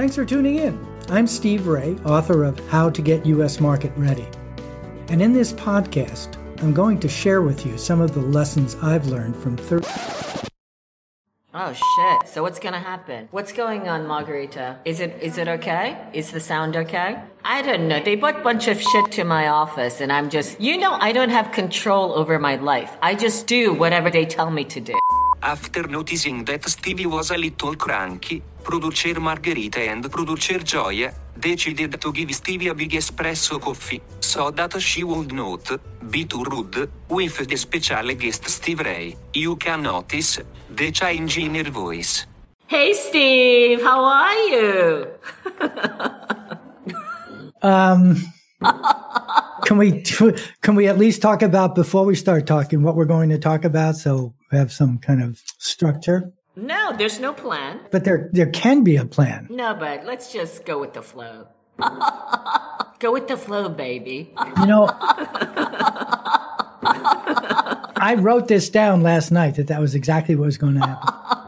Thanks for tuning in. I'm Steve Raye, author of How to Get U.S. Market Ready. And in this podcast, I'm going to share with you some of the lessons I've learned from 30. Oh shit. So what's gonna happen? What's going on, Margherita? Is it is it okay? Is the sound okay? I don't know. They brought a bunch of shit to my office and I'm just you know I don't have control over my life. I just do whatever they tell me to do. After noticing that Stevie was a little cranky, producer Margherita and producer Joya decided to give Stevie a big espresso coffee, so that she would not be too rude with the special guest Steve Ray. You can notice the change in her voice. Hey Steve, how are you? Um, can we can we at least talk about before we start talking what we're going to talk about so we have some kind of structure? No, there's no plan. But there there can be a plan. No, but let's just go with the flow. go with the flow, baby. You know, I wrote this down last night that that was exactly what was going to happen.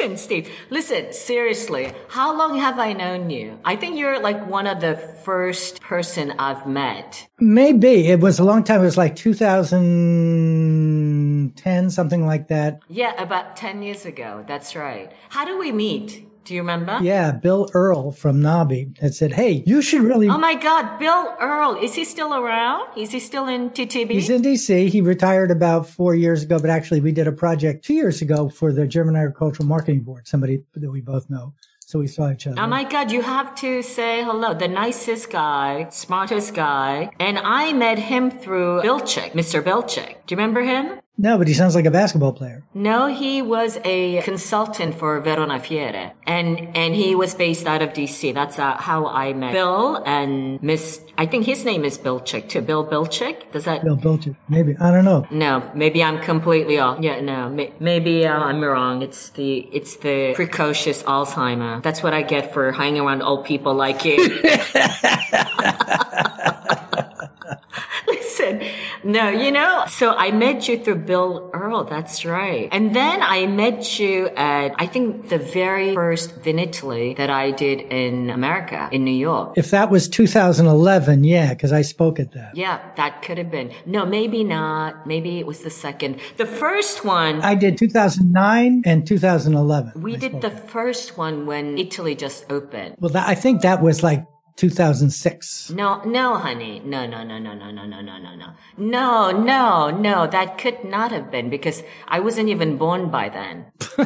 Listen, Steve, listen, seriously, how long have I known you? I think you're like one of the first person I've met. Maybe it was a long time. It was like 2010, something like that. Yeah, about 10 years ago. That's right. How do we meet? Do you remember? Yeah, Bill Earl from Nobby had said, "Hey, you should really." Oh my God, Bill Earl! Is he still around? Is he still in TTB? He's in DC. He retired about four years ago, but actually, we did a project two years ago for the German Agricultural Marketing Board. Somebody that we both know. So we saw each other. Oh my God, you have to say hello. The nicest guy, smartest guy. And I met him through Bilchik, Mr. Bilchik. Do you remember him? No, but he sounds like a basketball player. No, he was a consultant for Verona Fiere, and and he was based out of DC. That's uh, how I met Bill and Miss. I think his name is Bilchik too. Bill Bilchik. Does that? Bill Bilchik. Maybe I don't know. No, maybe I'm completely off. Yeah, no, may, maybe uh, I'm wrong. It's the it's the precocious Alzheimer. That's what I get for hanging around old people like you. Listen, no, you know, so I met you through Bill Earl. That's right. And then I met you at, I think the very first Vinitaly that I did in America, in New York. If that was 2011, yeah, because I spoke at that. Yeah, that could have been. No, maybe not. Maybe it was the second. The first one. I did 2009 and 2011. We I did the at. first one when Italy just opened. Well, that, I think that was like 2006. No, no, honey. No, no, no, no, no, no, no, no, no, no. No, no, no. That could not have been because I wasn't even born by then.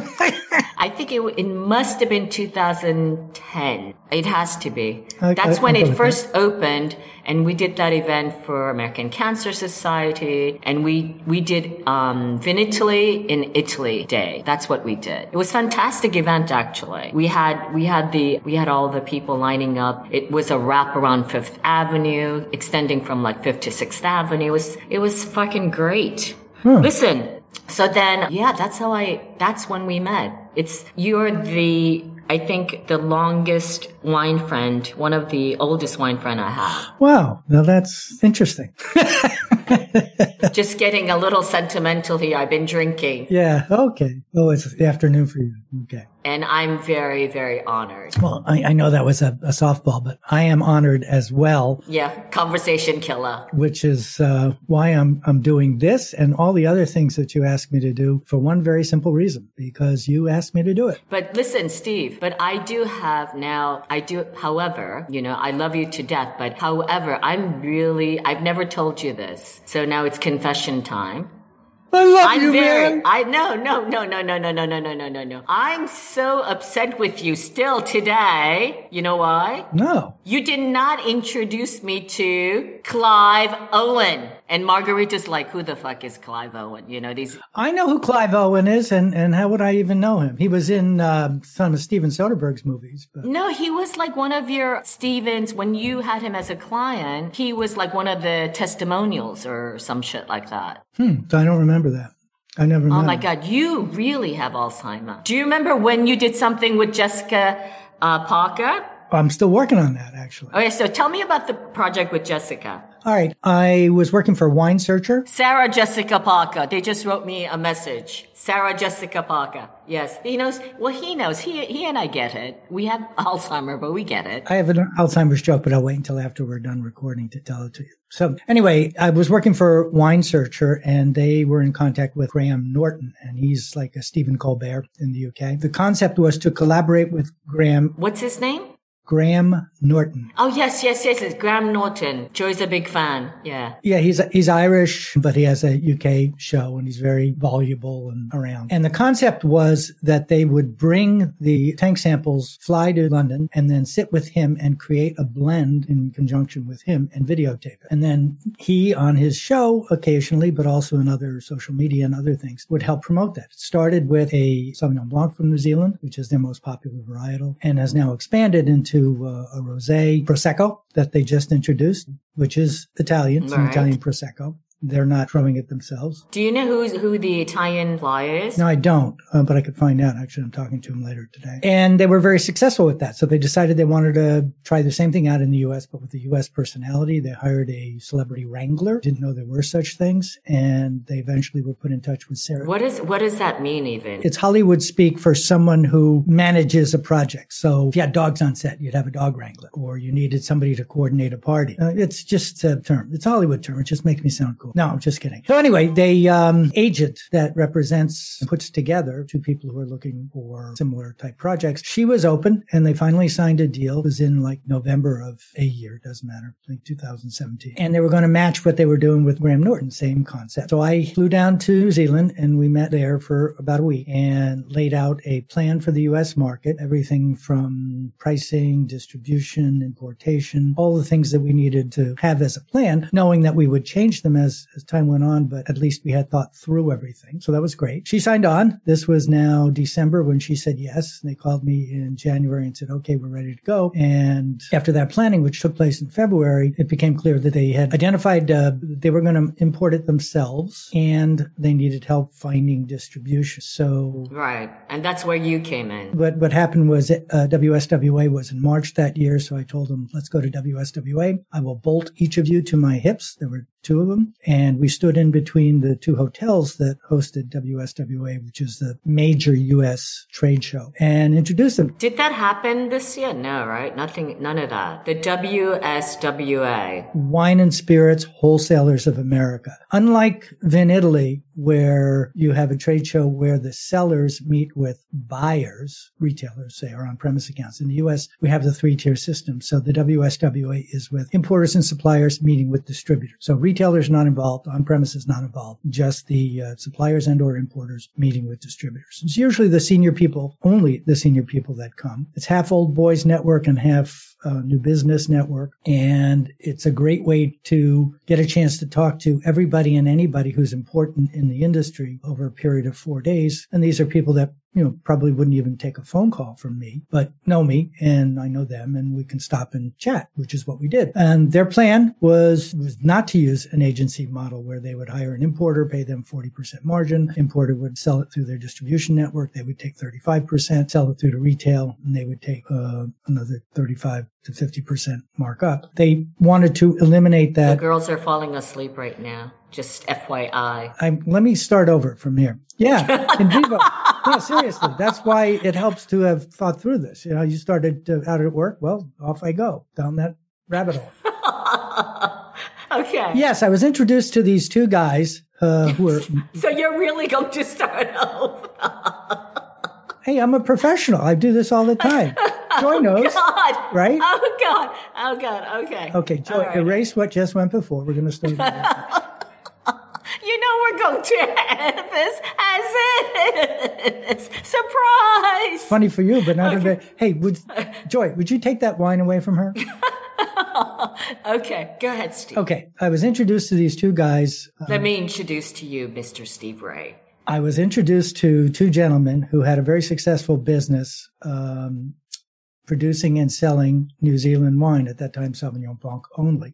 I think it, it must have been 2010. It has to be. I- That's I- when I it first opened and we did that event for American Cancer Society and we, we did, um, Vinitaly in Italy Day. That's what we did. It was fantastic event actually. We had, we had the, we had all the people lining up. It was a wrap around Fifth Avenue, extending from like Fifth to Sixth Avenue. It was, it was fucking great. Listen, so then, yeah, that's how I, that's when we met. It's, you're the, I think the longest wine friend, one of the oldest wine friend I have. Wow. Now that's interesting. Just getting a little sentimental here. I've been drinking yeah. Okay. Oh, it's the afternoon for you. Okay. and I'm very, very honored. Well, I, I know that was a, a softball, but I am honored as well, Yeah. Conversation killer. which is uh, why I'm I'm doing this and all the other things that you asked me to do for one very simple reason because you asked me to do it. But listen, Steve, but I do have now, I do, however, you know, I love you to death, but however, I'm really, I've never told you this. So now it's confession time. I love I'm you, very, man. I no, no, no, no, no, no, no, no, no, no, no, no. I'm so upset with you still today. You know why? No. You did not introduce me to Clive Owen. And Margherita's like, who the fuck is Clive Owen? You know, these, I know who Clive Owen is, and, and how would I even know him? He was in uh, some of Steven Soderbergh's movies. But no, he was like one of your Stevens, when you had him as a client, he was like one of the testimonials or some shit like that. hmm, I don't remember that. I never. Oh my him. God, you really have Alzheimer. Do you remember when you did something with Jessica uh, Parker? I'm still working on that, actually. Okay, so tell me about the project with Jessica. All right. I was working for Wine Searcher. Sarah Jessica Parker. They just wrote me a message. Sarah Jessica Parker. Yes. He knows. Well, he knows. He, he and I get it. We have Alzheimer, but we get it. I have an Alzheimer's joke, but I'll wait until after we're done recording to tell it to you. So anyway, I was working for Wine Searcher and they were in contact with Graham Norton and he's like a Stephen Colbert in the UK. The concept was to collaborate with Graham. What's his name? Graham Norton. Oh yes, yes, yes. It's Graham Norton. Joy's a big fan. Yeah. Yeah, he's he's Irish, but he has a UK show and he's very voluble and around. And the concept was that they would bring the tank samples, fly to London, and then sit with him and create a blend in conjunction with him and videotape it. And then he on his show occasionally, but also in other social media and other things, would help promote that. It started with a Sauvignon Blanc from New Zealand, which is their most popular varietal, and has now expanded into to uh, a rosé prosecco that they just introduced, which is Italian, it's an Italian prosecco. They're not throwing it themselves. Do you know who's, who the Italian flyer is? No, I don't, uh, but I could find out. Actually, I'm talking to him later today. And they were very successful with that. So they decided they wanted to try the same thing out in the U.S., but with the U.S. personality. They hired a celebrity wrangler. Didn't know there were such things. And they eventually were put in touch with Sarah. What is, what does that mean even? It's Hollywood speak for someone who manages a project. So if you had dogs on set, you'd have a dog wrangler or you needed somebody to coordinate a party. Uh, it's just a term. It's a Hollywood term. It just makes me sound cool. No, I'm just kidding. So anyway, the um, agent that represents and puts together two people who are looking for similar type projects. She was open, and they finally signed a deal. It was in like November of a year, doesn't matter, like 2017, and they were going to match what they were doing with Graham Norton, same concept. So I flew down to New Zealand, and we met there for about a week and laid out a plan for the U.S. market, everything from pricing, distribution, importation, all the things that we needed to have as a plan, knowing that we would change them as, as time went on, but at least we had thought through everything. So that was great. She signed on. This was now December when she said yes. And they called me in January and said, okay, we're ready to go. And after that planning, which took place in February, it became clear that they had identified uh, they were going to import it themselves and they needed help finding distribution. So right, and that's where you came in. But what happened was uh, WSWA was in March that year, so I told them, let's go to WSWA. I will bolt each of you to my hips. There were two of them, and we stood in between the two hotels that hosted WSWA, which is the major U.S. trade show, and introduced them. Did that happen this year? No, right? Nothing, none of that. The WSWA. Wine and Spirits Wholesalers of America. Unlike Vinitaly, where you have a trade show where the sellers meet with buyers, retailers, say, or on premise accounts. In the US, we have the three tier system. So the WSWA is with importers and suppliers meeting with distributors. So retailers not involved, on premises not involved, just the uh, suppliers and or importers meeting with distributors. It's usually the senior people, only the senior people that come. It's half old boys network and half new business network. And it's a great way to get a chance to talk to everybody and anybody who's important in the industry over a period of four days. And these are people that you know, probably wouldn't even take a phone call from me, but know me and I know them and we can stop and chat, which is what we did. And their plan was, was not to use an agency model where they would hire an importer, pay them 40% margin. Importer would sell it through their distribution network. They would take 35%, sell it through to retail and they would take uh, another 35 to 50% markup. They wanted to eliminate that. The girls are falling asleep right now. Just FYI. I, let me start over from here. Yeah, in vivo. no, seriously. That's why it helps to have thought through this. You know, you started to, how did it work? Well, off I go down that rabbit hole. okay. Yes, I was introduced to these two guys uh, who were. so you're really going to start over. Hey, I'm a professional. I do this all the time. Joy oh, knows. God. Right? Oh, God. Oh, God. Okay. Okay, Joy, right. erase what just went before. We're going to start. You know we're going to have this as is. Surprise! Funny for you, but not okay. a Hey, would, Joy, would you take that wine away from her? okay, go ahead, Steve. Okay, I was introduced to these two guys. Let um, me introduce to you Mr. Steve Raye. I was introduced to two gentlemen who had a very successful business um, producing and selling New Zealand wine, at that time Sauvignon Blanc only.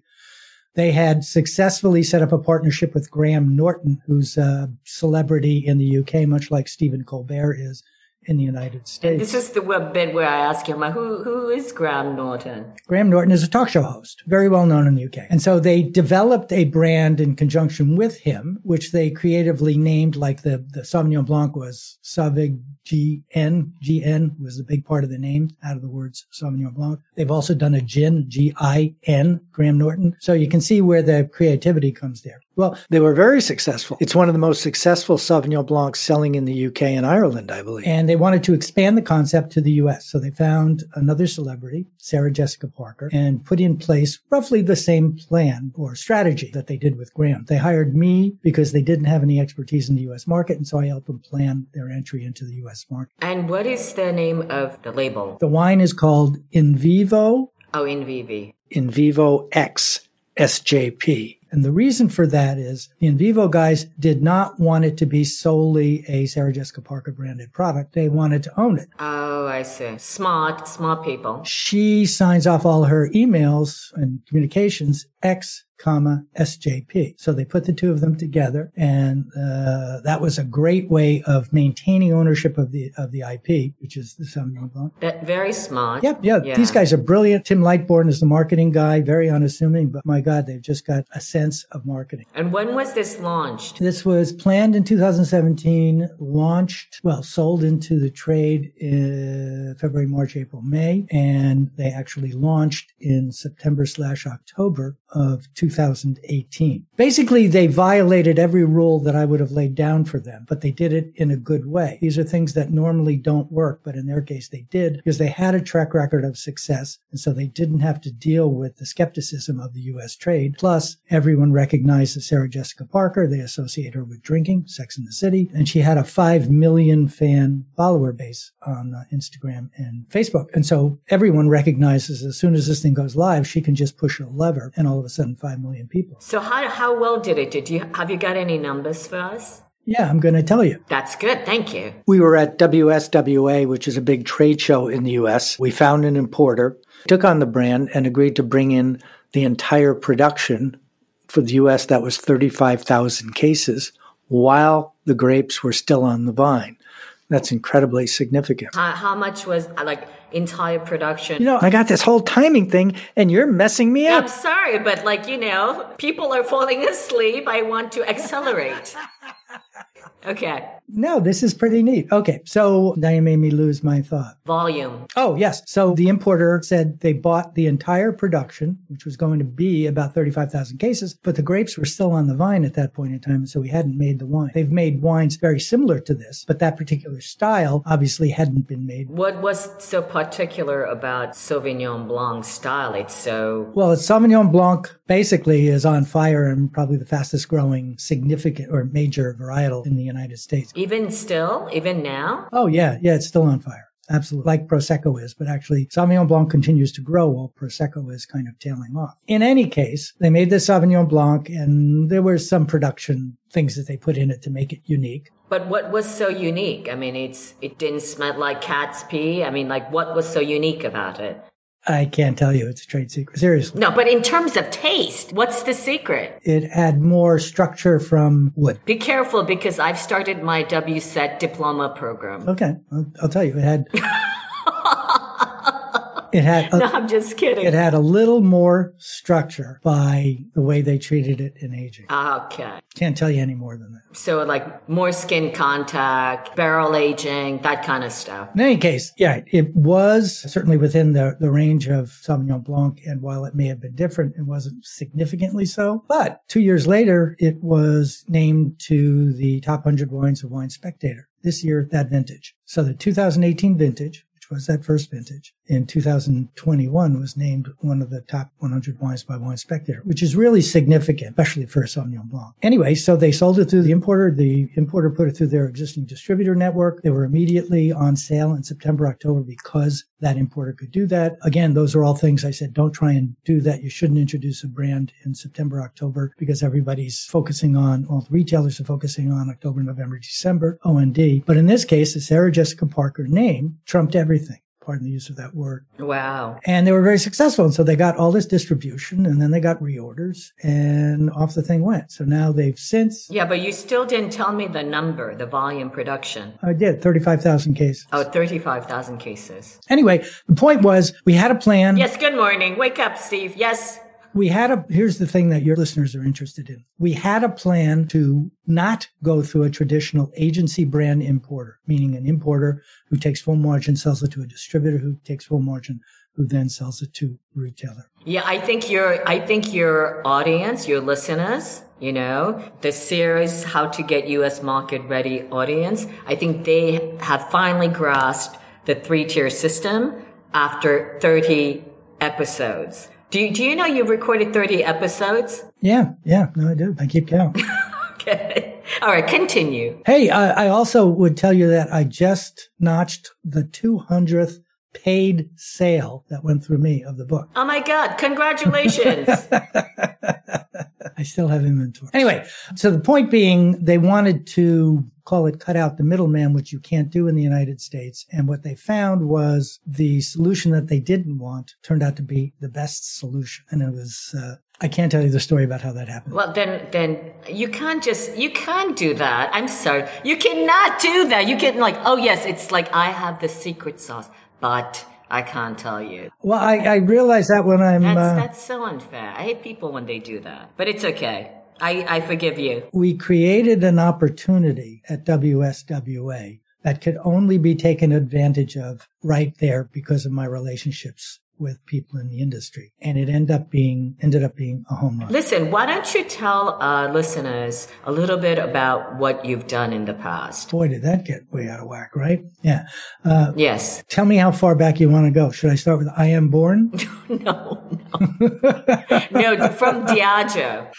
They had successfully set up a partnership with Graham Norton, who's a celebrity in the UK, much like Stephen Colbert is in the United States. This is the bit where I ask him, who, who is Graham Norton? Graham Norton is a talk show host, very well known in the UK. And so they developed a brand in conjunction with him, which they creatively named like the, the Sauvignon Blanc was Sauvig GN. GN was the big part of the name out of the words Sauvignon Blanc. They've also done a gin, G-I-N, Graham Norton. So you can see where the creativity comes there. Well, they were very successful. It's one of the most successful Sauvignon Blancs selling in the UK and Ireland, I believe. And they wanted to expand the concept to the US. So they found another celebrity, Sarah Jessica Parker, and put in place roughly the same plan or strategy that they did with Graham. They hired me because they didn't have any expertise in the US market. And so I helped them plan their entry into the US market. And what is the name of the label? The wine is called Invivo. Oh, In Vivi. Invivo X SJP. And the reason for that is the Invivo guys did not want it to be solely a Sarah Jessica Parker branded product. They wanted to own it. Oh, I see. Smart, smart people. She signs off all her emails and communications X comma SJP. So they put the two of them together, and uh, that was a great way of maintaining ownership of the of the IP, which is the Sauvignon Blanc. That very smart. Yep, yeah, yeah. These guys are brilliant. Tim Lightbourne is the marketing guy, very unassuming, but my God, they've just got a sense of marketing. And when was this launched? This was planned in 2017, launched, well, sold into the trade in February, March, April, May, and they actually launched in September slash October of 2018. Basically, they violated every rule that I would have laid down for them, but they did it in a good way. These are things that normally don't work, but in their case, they did because they had a track record of success. And so they didn't have to deal with the skepticism of the U.S. trade. Plus, everyone recognizes Sarah Jessica Parker. They associate her with drinking, Sex in the City. And she had a 5 million fan follower base on uh, Instagram and Facebook. And so everyone recognizes as soon as this thing goes live, she can just push a lever and all of a sudden 5 million people. So how, how well did it? Did you, have you got any numbers for us? Yeah, I'm going to tell you. That's good. Thank you. We were at WSWA, which is a big trade show in the US. We found an importer, took on the brand, and agreed to bring in the entire production for the US. That was 35,000 cases while the grapes were still on the vine. That's incredibly significant. How, how much was like entire production? You know, I got this whole timing thing and you're messing me up. I'm sorry, but like, you know, people are falling asleep. I want to accelerate. Okay. No, this is pretty neat. Okay. So now you made me lose my thought. Volume. Oh, yes. So the importer said they bought the entire production, which was going to be about 35,000 cases, but the grapes were still on the vine at that point in time. So we hadn't made the wine. They've made wines very similar to this, but that particular style obviously hadn't been made. What was so particular about Sauvignon Blanc style? It's so. Well, it's Sauvignon Blanc basically is on fire and probably the fastest growing significant or major varietal in the United States. Even still, even now? Oh, yeah. Yeah, it's still on fire. Absolutely. Like Prosecco is, but actually Sauvignon Blanc continues to grow while Prosecco is kind of tailing off. In any case, they made the Sauvignon Blanc and there were some production things that they put in it to make it unique. But what was so unique? I mean, it's, it didn't smell like cat's pee. I mean, like what was so unique about it? I can't tell you. It's a trade secret. Seriously. No, but in terms of taste, what's the secret? It had more structure from wood. Be careful because I've started my WSET diploma program. Okay. I'll, I'll tell you. It had. It had. A, no, I'm just kidding. It had a little more structure by the way they treated it in aging. Okay. Can't tell you any more than that. So, like more skin contact, barrel aging, that kind of stuff. In any case, yeah, it was certainly within the, the range of Sauvignon Blanc. And while it may have been different, it wasn't significantly so. But two years later, it was named to the top 100 wines of Wine Spectator this year, that vintage. So the 2018 vintage, which was that first vintage. In 2021 was named one of the top 100 wines by Wine Spectator, which is really significant, especially for a Sauvignon Blanc. Anyway, so they sold it through the importer. The importer put it through their existing distributor network. They were immediately on sale in September, October because that importer could do that. Again, those are all things I said, don't try and do that. You shouldn't introduce a brand in September, October because everybody's focusing on, all the retailers are focusing on October, November, December, OND. But in this case, the Sarah Jessica Parker name trumped everything pardon the use of that word. Wow. And they were very successful. And so they got all this distribution and then they got reorders and off the thing went. So now they've since. Yeah, but you still didn't tell me the number, the volume production. I did 35,000 cases. Oh, 35,000 cases. Anyway, the point was we had a plan. Yes, good morning. Wake up, Steve. Yes. We had a, here's the thing that your listeners are interested in. We had a plan to not go through a traditional agency brand importer, meaning an importer who takes full margin, sells it to a distributor who takes full margin, who then sells it to retailer. Yeah, I think your, I think your audience, your listeners, you know, the series, how to get U.S. market ready audience, I think they have finally grasped the three tier system after 30 episodes. Do you, do you know you've recorded 30 episodes? Yeah, yeah, no, I do. I keep count. okay. All right, continue. Hey, I, I also would tell you that I just notched the 200th paid sale that went through me of the book. Oh my God, congratulations. I still have inventory. Anyway, so the point being, they wanted to call it cut out the middleman, which you can't do in the United States. And what they found was the solution that they didn't want turned out to be the best solution. And it was, uh, I can't tell you the story about how that happened. Well, then, then you can't just, you can't do that. I'm sorry. You cannot do that. You can like, oh yes, it's like I have the secret sauce, but I can't tell you. Well, I, I realize that when I'm. That's, uh, that's so unfair. I hate people when they do that, but it's okay. I, I forgive you. we created an opportunity at WSWA that could only be taken advantage of right there because of my relationships with people in the industry. And it ended up being, ended up being a home run. Listen, why don't you tell uh, listeners a little bit about what you've done in the past? Boy, did that get way out of whack, right? Yeah. Uh, Yes. tell me how far back you want to go. Should I start with I am born? no, no. no, from Diageo.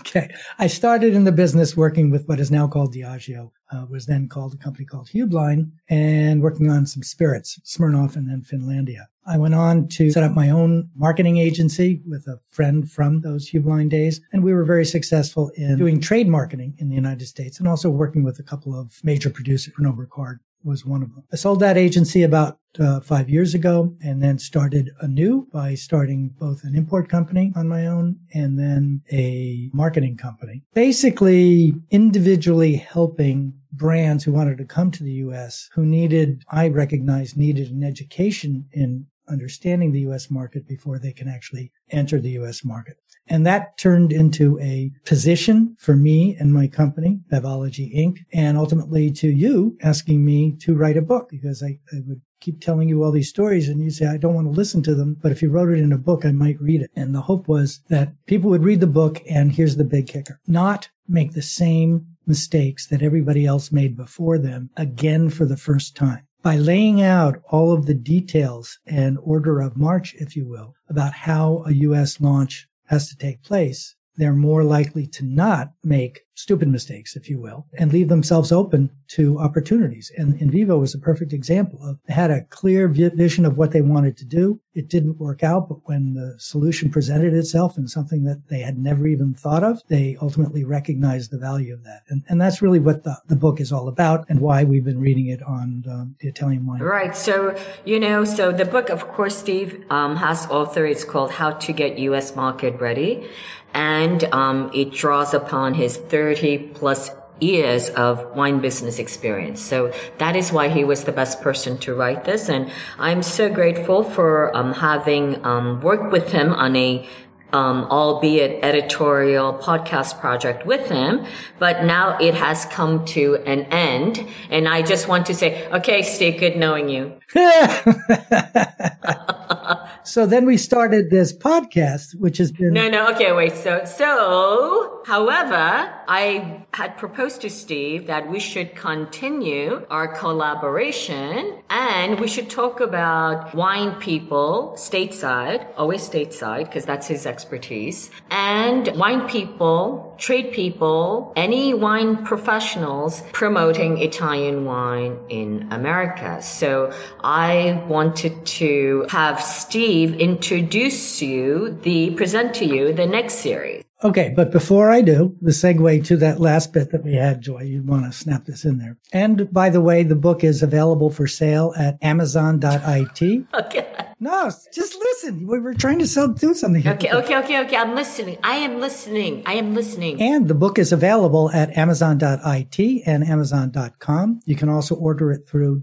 Okay. I started in the business working with what is now called Diageo, uh, was then called a company called Heublein and working on some spirits, Smirnoff and then Finlandia. I went on to set up my own marketing agency with a friend from those Heublein days. And we were very successful in doing trade marketing in the United States and also working with a couple of major producers. Pernod Ricard was one of them. I sold that agency about uh, five years ago and then started anew by starting both an import company on my own and then a marketing company. Basically, individually helping brands who wanted to come to the U.S. who needed, I recognized, needed an education in understanding the U.S. market before they can actually enter the U.S. market. And that turned into a position for me and my company, Bevology Inc., and ultimately to you asking me to write a book because I, I would keep telling you all these stories and you say, I don't want to listen to them, but if you wrote it in a book, I might read it. And the hope was that people would read the book and here's the big kicker, not make the same mistakes that everybody else made before them again for the first time by laying out all of the details and order of march, if you will, about how a U.S. launch has to take place, they're more likely to not make stupid mistakes, if you will, and leave themselves open to opportunities. And InVivo was a perfect example of they had a clear vision of what they wanted to do. It didn't work out, but when the solution presented itself in something that they had never even thought of, they ultimately recognized the value of that. And, and that's really what the, the book is all about and why we've been reading it on the Italian wine. Right. So, you know, so the book, of course, Steve, um, has author. It's called How to Get U.S. Market Ready. And, um, it draws upon his 30 plus years of wine business experience. So that is why he was the best person to write this. And I'm so grateful for, um, having, um, worked with him on a um, albeit editorial podcast project with him, but now it has come to an end. And I just want to say, okay, Steve, good knowing you. so then we started this podcast, which has been No, no, okay, wait. So, so, however, I had proposed to Steve that we should continue our collaboration and we should talk about wine people stateside, always stateside, because that's his expertise, and wine people, trade people, any wine professionals promoting Italian wine in America. So I wanted to have Steve introduce you the, present to you the next series. Okay, but before I do, the segue to that last bit that we had, Joy, you want to snap this in there. And by the way, the book is available for sale at amazon.it. Okay. No, just listen. We were trying to sell, do something here. Okay, okay, okay, okay. I'm listening. I am listening. I am listening. And the book is available at amazon.it and amazon.com. You can also order it through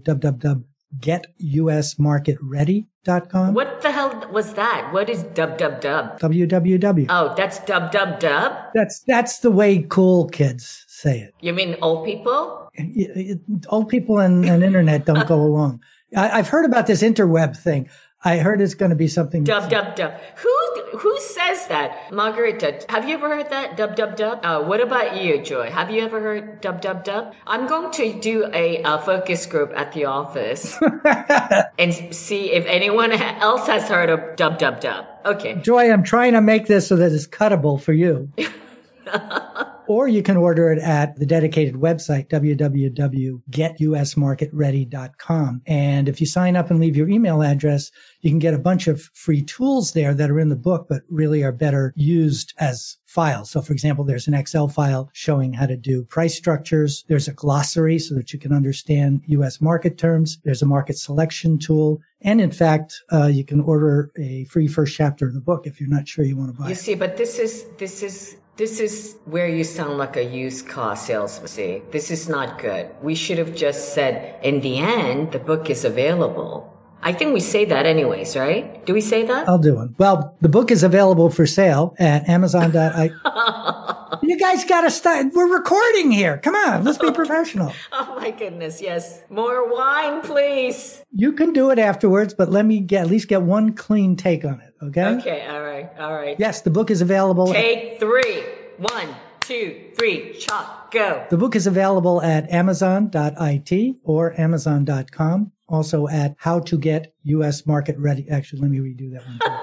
www.getusmarketready.com. What the hell was that? What is dub dub dub? www. Oh, that's dub dub dub? That's that's the way cool kids say it. You mean old people? Old people and, and internet don't go along. I, I've heard about this interweb thing. I heard it's going to be something. Dub dub dub. Who who says that? Margherita, have you ever heard that? Dub dub dub. Uh, what about you, Joy? Have you ever heard dub dub dub? I'm going to do a, uh focus group at the office and see if anyone else has heard of dub dub dub. Okay. Joy, I'm trying to make this so that it's cuttable for you. or you can order it at the dedicated website, www.getusmarketready.com. And if you sign up and leave your email address, you can get a bunch of free tools there that are in the book, but really are better used as files. So for example, there's an Excel file showing how to do price structures. There's a glossary so that you can understand U.S. market terms. There's a market selection tool. And in fact, uh, you can order a free first chapter of the book if you're not sure you want to buy You it. see, but this is this is this is where you sound like a used car salesman. See, this is not good. We should have just said, in the end, the book is available. I think we say that anyways, right? Do we say that? I'll do one. Well, the book is available for sale at Amazon.i. you guys got to start. We're recording here. Come on, let's be professional. Oh my goodness, yes. More wine, please. You can do it afterwards, but let me get at least get one clean take on it. Okay. Okay, all right, all right. Yes, the book is available. Take three. One, two, three, shot, go. The book is available at amazon.it or amazon.com. Also at how to get US market ready. Actually, let me redo that one.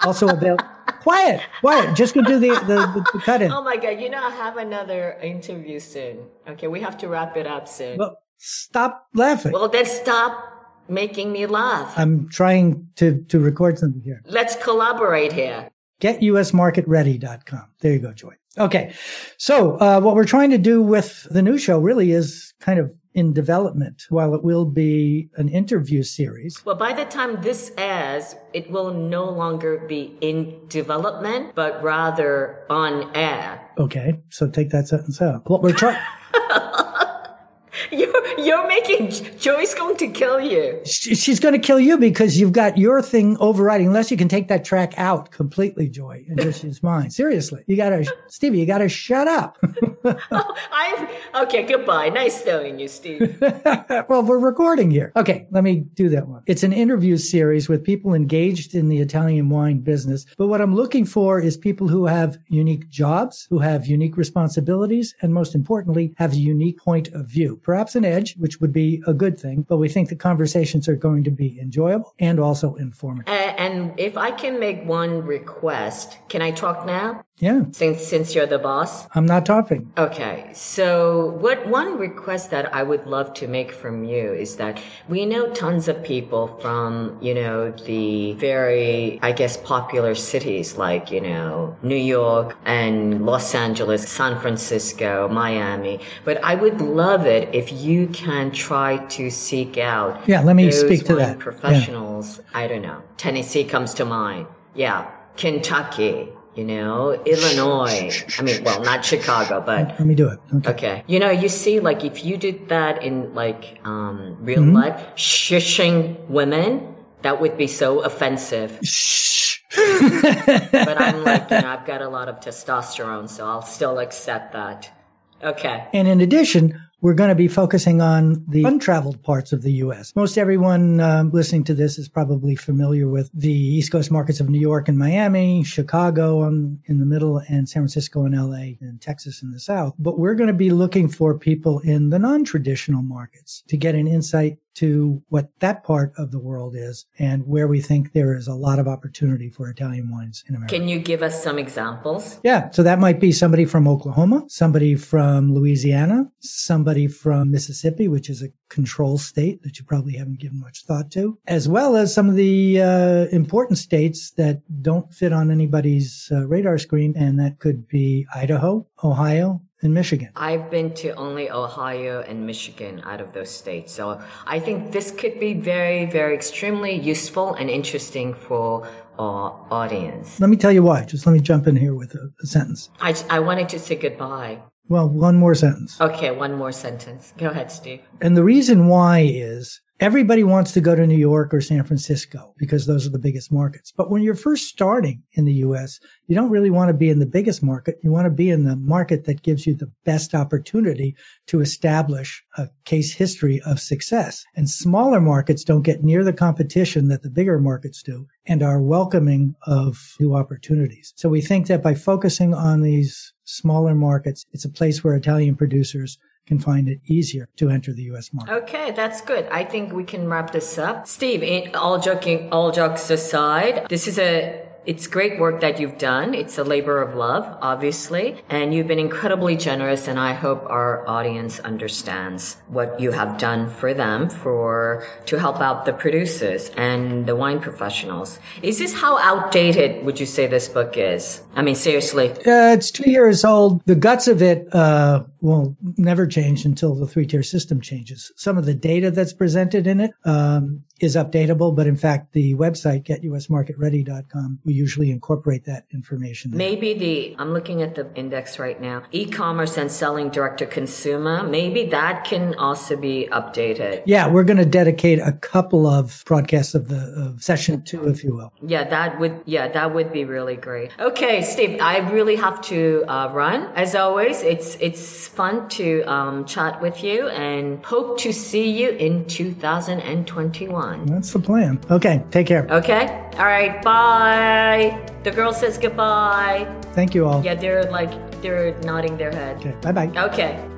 also available. Quiet, quiet. Just gonna do the, the, the, the cut in. Oh my god, you know I have another interview soon. Okay, we have to wrap it up soon. Well, stop laughing. Well, then stop making me laugh. I'm trying to, to record something here. Let's collaborate here. getusmarketready.com. There you go, Joy. Okay. So, uh, what we're trying to do with the new show really is kind of in development. While it will be an interview series, Well, by the time this airs, it will no longer be in development, but rather on air. okay. So take that sentence out. What we're trying, You're, you're making Joy's going to kill you. she's going to kill you because you've got your thing overriding. Unless you can take that track out completely, Joy, and just use mine. Seriously, you got to, Stevie, you got to shut up. Oh, I'm okay. Goodbye. Nice knowing you, Steve. well, we're recording here. Okay, let me do that one. It's an interview series with people engaged in the Italian wine business. But what I'm looking for is people who have unique jobs, who have unique responsibilities, and most importantly, have a unique point of view. Perhaps an edge, which would be a good thing, but we think the conversations are going to be enjoyable and also informative. And if I can make one request, can I talk now? Yeah, Since since you're the boss. I'm not talking. Okay, so what one request that I would love to make from you is that we know tons of people from, you know, the very, I guess, popular cities like, you know, New York and Los Angeles, San Francisco, Miami. But I would love it if you can try to seek out. Yeah, let me speak to that. Yeah. Professionals. I don't know. Tennessee comes to mind. Yeah. Kentucky. You know, Illinois. I mean, well, not Chicago, but Let me do it. Okay. Okay. You know, you see, like, if you did that in, like, um, real Mm-hmm. life, shushing women, that would be so offensive. Shh. But I'm like, you know, I've got a lot of testosterone, so I'll still accept that. Okay. And in addition, we're going to be focusing on the untraveled parts of the U.S. Most everyone um, listening to this is probably familiar with the East Coast markets of New York and Miami, Chicago on, in the middle, and San Francisco and L.A. and Texas in the south. But we're going to be looking for people in the non-traditional markets to get an insight to what that part of the world is and where we think there is a lot of opportunity for Italian wines in America. Can you give us some examples? Yeah. So that might be somebody from Oklahoma, somebody from Louisiana, somebody from Mississippi, which is a control state that you probably haven't given much thought to, as well as some of the uh, important states that don't fit on anybody's uh, radar screen. And that could be Idaho, Ohio, and Michigan. I've been to only Ohio and Michigan out of those states. So I think this could be very, very extremely useful and interesting for our audience. Let me tell you why. Just let me jump in here with a, a sentence. I, I wanted to say goodbye. Well, one more sentence. Okay, one more sentence. Go ahead, Steve. And the reason why is Everybody wants to go to New York or San Francisco because those are the biggest markets. But when you're first starting in the US, you don't really want to be in the biggest market. You want to be in the market that gives you the best opportunity to establish a case history of success. And smaller markets don't get near the competition that the bigger markets do and are welcoming of new opportunities. So we think that by focusing on these smaller markets, it's a place where Italian producers can find it easier to enter the U.S. market. Okay, that's good. I think we can wrap this up. Steve, all joking, all jokes aside, this is a it's great work that you've done. It's a labor of love, obviously, and you've been incredibly generous. And I hope our audience understands what you have done for them for to help out the producers and the wine professionals. Is this how outdated would you say this book is? I mean, seriously. Uh, it's two years old. The guts of it uh, will never change until the three tier system changes. Some of the data that's presented in it um, is updatable, but in fact, the website getusmarketready.com, we usually incorporate that information. There. Maybe the, I'm looking at the index right now, e-commerce and selling direct to consumer, maybe that can also be updated. Yeah, we're going to dedicate a couple of broadcasts of the of session two, if you will. Yeah, that would, yeah, that would be really great. Okay, Steve, I really have to uh, run. As always, it's, it's fun to um, chat with you and hope to see you in 2021. That's the plan. Okay, take care. Okay. All right. Bye. The girl says goodbye. Thank you all. Yeah, they're like, they're nodding their head. Okay. Bye bye. Okay.